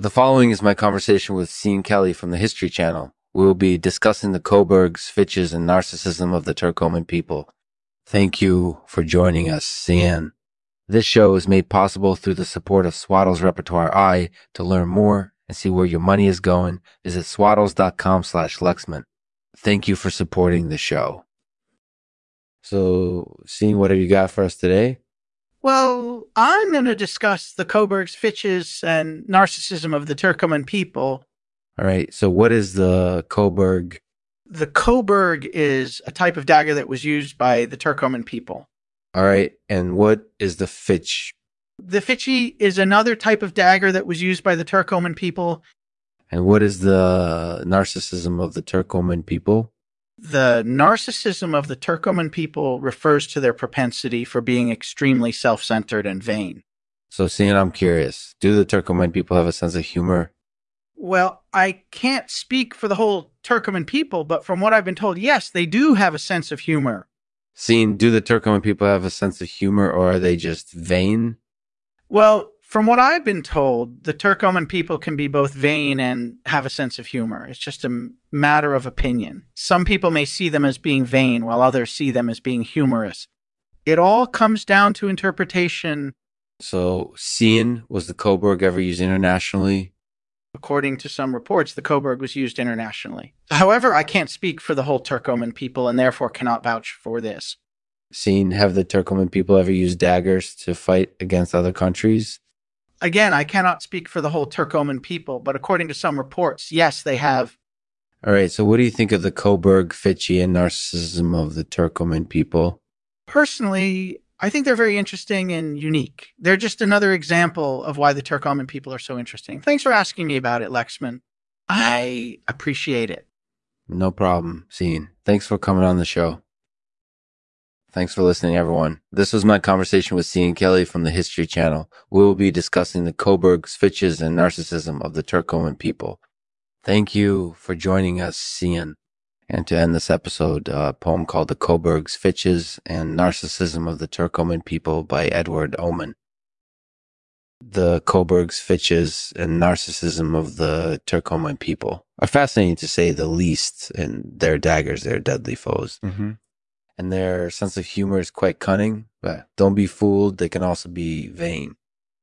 The following is my conversation with Sean Kelly from the History Channel. We will be discussing the Coburgs, Fitches, and narcissism of the Turkoman people. Thank you for joining us, Sean. This show is made possible through the support of Swaddles Repertoire I. To learn more and see where your money is going, visit swaddles.com slash Lexman. Thank you for supporting the show. So, Sean what have you got for us today? Well, I'm going to discuss the Coburgs, Fitches, and narcissism of the Turkoman people. All right. So, what is the Coburg? The Coburg is a type of dagger that was used by the Turkoman people. All right. And what is the Fitch? The Fitchy is another type of dagger that was used by the Turkoman people. And what is the narcissism of the Turcoman people? The narcissism of the Turkoman people refers to their propensity for being extremely self centered and vain. So, Sean I'm curious, do the Turkoman people have a sense of humor? Well, I can't speak for the whole Turkoman people, but from what I've been told, yes, they do have a sense of humor. Sean, do the Turkoman people have a sense of humor or are they just vain? Well, from what I've been told, the Turkoman people can be both vain and have a sense of humor. It's just a matter of opinion. Some people may see them as being vain, while others see them as being humorous. It all comes down to interpretation. So, Sean was the Coburg ever used internationally? According to some reports, the Coburg was used internationally. However, I can't speak for the whole Turkoman people and therefore cannot vouch for this. Sean, have the Turkoman people ever used daggers to fight against other countries? Again, I cannot speak for the whole Turkoman people, but according to some reports, yes, they have. All right. So, what do you think of the Coburg, Fitchy, and narcissism of the Turkoman people? Personally, I think they're very interesting and unique. They're just another example of why the Turkoman people are so interesting. Thanks for asking me about it, Lexman. I appreciate it. No problem, Sean. Thanks for coming on the show. Thanks for listening, everyone. This was my conversation with Sean Kelly from the History Channel. We will be discussing the Coburgs, Fitches, and narcissism of the Turkoman people. Thank you for joining us, Sean. And to end this episode, a poem called The Coburgs, Fitches, and Narcissism of the Turkoman People by Edward Oman. The Coburgs, Fitches, and Narcissism of the Turkoman People are fascinating to say the least, and their daggers, their deadly foes. Mm-hmm. And their sense of humor is quite cunning, but don't be fooled. They can also be vain.